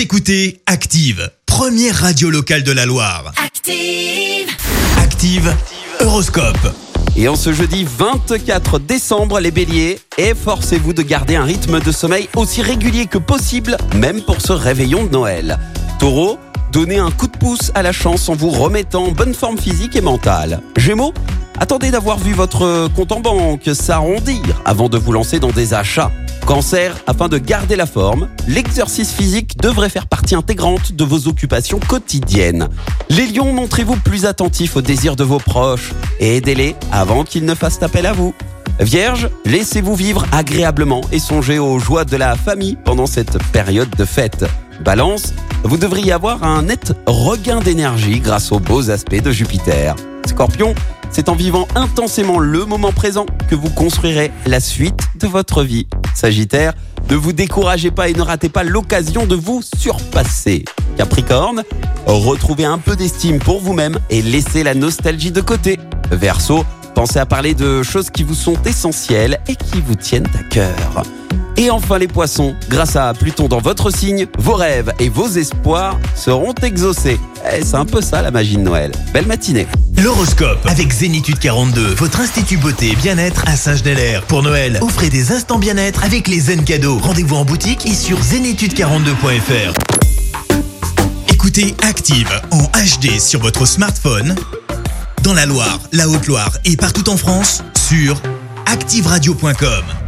Vous écoutez Active, première radio locale de la Loire. Active. Active, Horoscope. Et en ce jeudi 24 décembre, les béliers, efforcez-vous de garder un rythme de sommeil aussi régulier que possible, même pour ce réveillon de Noël. Taureau, donnez un coup de pouce à la chance en vous remettant en bonne forme physique et mentale. Gémeaux, attendez d'avoir vu votre compte en banque s'arrondir avant de vous lancer dans des achats. Cancer, afin de garder la forme, l'exercice physique devrait faire partie intégrante de vos occupations quotidiennes. Les lions, montrez-vous plus attentifs aux désirs de vos proches et aidez-les avant qu'ils ne fassent appel à vous. Vierge, laissez-vous vivre agréablement et songez aux joies de la famille pendant cette période de fête. Balance, vous devriez avoir un net regain d'énergie grâce aux beaux aspects de Jupiter. Scorpion, c'est en vivant intensément le moment présent que vous construirez la suite de votre vie. Sagittaire, ne vous découragez pas et ne ratez pas l'occasion de vous surpasser. Capricorne, retrouvez un peu d'estime pour vous-même et laissez la nostalgie de côté. Verseau, pensez à parler de choses qui vous sont essentielles et qui vous tiennent à cœur. Et enfin les poissons, grâce à Pluton dans votre signe, vos rêves et vos espoirs seront exaucés. Eh, c'est un peu ça la magie de Noël. Belle matinée. L'horoscope avec Zénitude 42, votre institut beauté et bien-être à Saint-Genélaire. Pour Noël, offrez des instants bien-être avec les zen cadeaux. Rendez-vous en boutique et sur zénitude42.fr. Écoutez Active en HD sur votre smartphone, dans la Loire, la Haute-Loire et partout en France, sur activeradio.com.